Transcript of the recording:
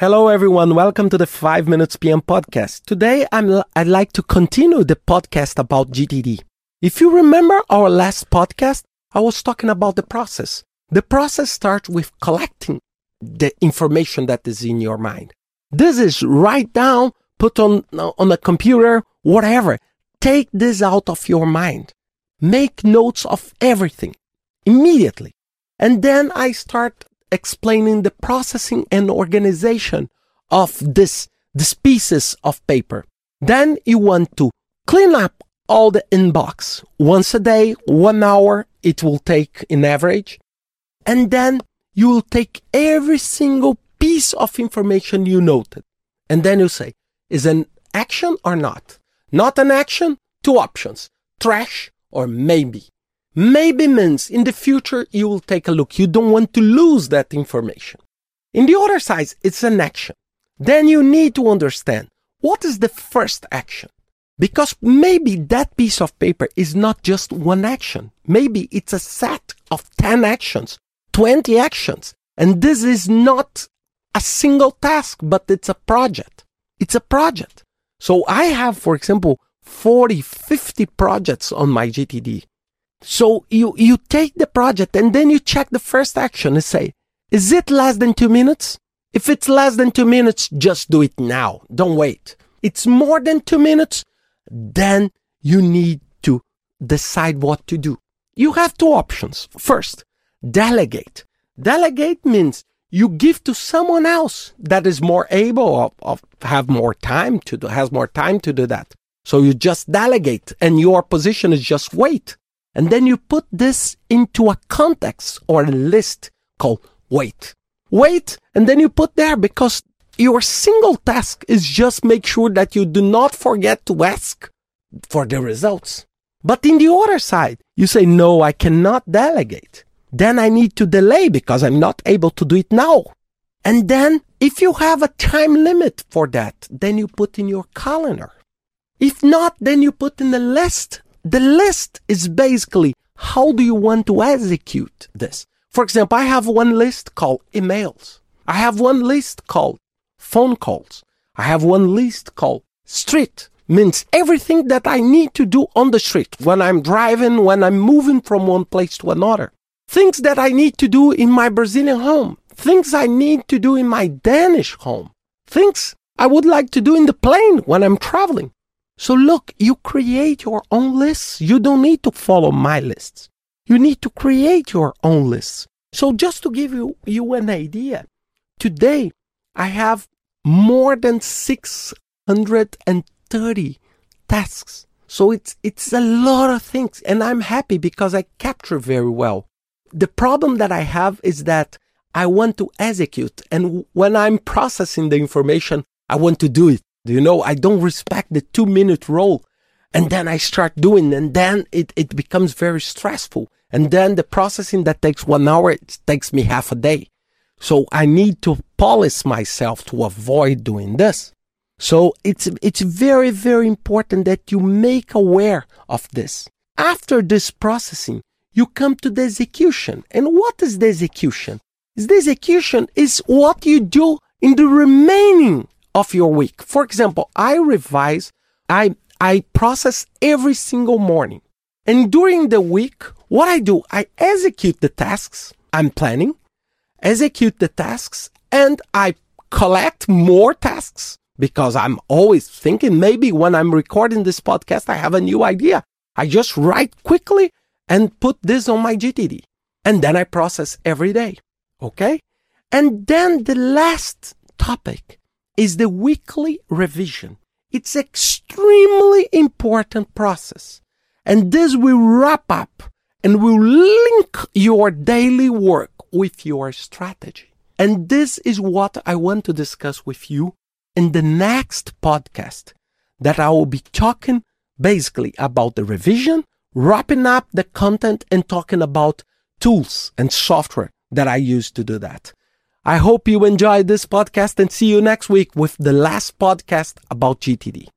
Hello, everyone. Welcome to the 5 Minutes PM podcast. Today, I'm, I'd like to continue the podcast about GTD. If you remember our last podcast, I was talking about the process. The process starts with collecting the information that is in your mind. This is write down, put on, uh, on a computer, whatever. Take this out of your mind. Make notes of everything immediately. And then I start explaining the processing and organization of this, this pieces of paper. Then you want to clean up all the inbox once a day, one hour it will take in average. And then you will take every single piece of information you noted. And then you say, is an action or not? Not an action? Two options. Trash or maybe. Maybe means in the future you will take a look. You don't want to lose that information. In the other side, it's an action. Then you need to understand what is the first action. Because maybe that piece of paper is not just one action. Maybe it's a set of 10 actions, 20 actions. And this is not a single task, but it's a project. It's a project. So I have, for example, 40, 50 projects on my GTD. So you, you take the project and then you check the first action and say, is it less than two minutes? If it's less than two minutes, just do it now. Don't wait. It's more than two minutes, then you need to decide what to do. You have two options. First, delegate. Delegate means you give to someone else that is more able of, of have more time to do, has more time to do that. So you just delegate and your position is just wait. And then you put this into a context or a list called wait. Wait, and then you put there because your single task is just make sure that you do not forget to ask for the results. But in the other side, you say, no, I cannot delegate. Then I need to delay because I'm not able to do it now. And then if you have a time limit for that, then you put in your calendar. If not, then you put in the list the list is basically how do you want to execute this? For example, I have one list called emails. I have one list called phone calls. I have one list called street means everything that I need to do on the street when I'm driving, when I'm moving from one place to another. Things that I need to do in my Brazilian home. Things I need to do in my Danish home. Things I would like to do in the plane when I'm traveling. So look, you create your own lists. You don't need to follow my lists. You need to create your own lists. So just to give you, you an idea, today I have more than 630 tasks. So it's, it's a lot of things and I'm happy because I capture very well. The problem that I have is that I want to execute and when I'm processing the information, I want to do it. Do you know, I don't respect the two minute rule. And then I start doing, and then it, it becomes very stressful. And then the processing that takes one hour, it takes me half a day. So I need to polish myself to avoid doing this. So it's, it's very, very important that you make aware of this. After this processing, you come to the execution. And what is the execution? The execution is what you do in the remaining of your week. For example, I revise, I, I process every single morning. And during the week, what I do, I execute the tasks I'm planning, execute the tasks, and I collect more tasks because I'm always thinking maybe when I'm recording this podcast, I have a new idea. I just write quickly and put this on my GTD. And then I process every day. Okay. And then the last topic is the weekly revision. It's extremely important process. And this will wrap up and will link your daily work with your strategy. And this is what I want to discuss with you in the next podcast that I will be talking basically about the revision, wrapping up the content and talking about tools and software that I use to do that. I hope you enjoyed this podcast and see you next week with the last podcast about GTD.